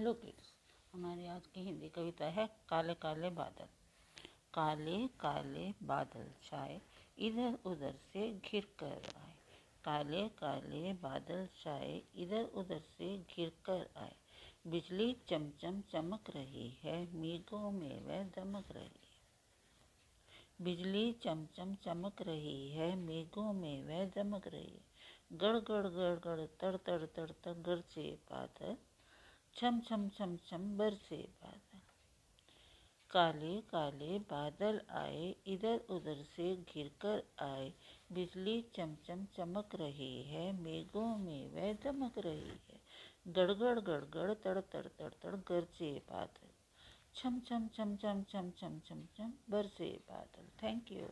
Hello kids, हमारी आज की हिंदी कविता है, काले काले बादल। काले काले बादल छाए, इधर उधर से घिर कर आए। काले काले बादल छाए, इधर उधर से घिर कर आए। बिजली चमचम चमक रही है, मेघों में वह दमक रही है। बिजली चमचम चमक रही है, मेघों में वह दमक रही है। गड़ गड़ गड़ गड़, तड़ तड़ तड़ तड़ गरजे बादल छम छम छम छम बरसे बादल काले काले बादल आए इधर उधर से घिरकर आए बिजली चमचम चमक रही है मेघों में वह दमक रही है गड़गड़ गड़गड़ तड़ तड़ तड़ तड़ गरजे बादल छम छम छम छम छम छम छम छम बरसे बादल थैंक यू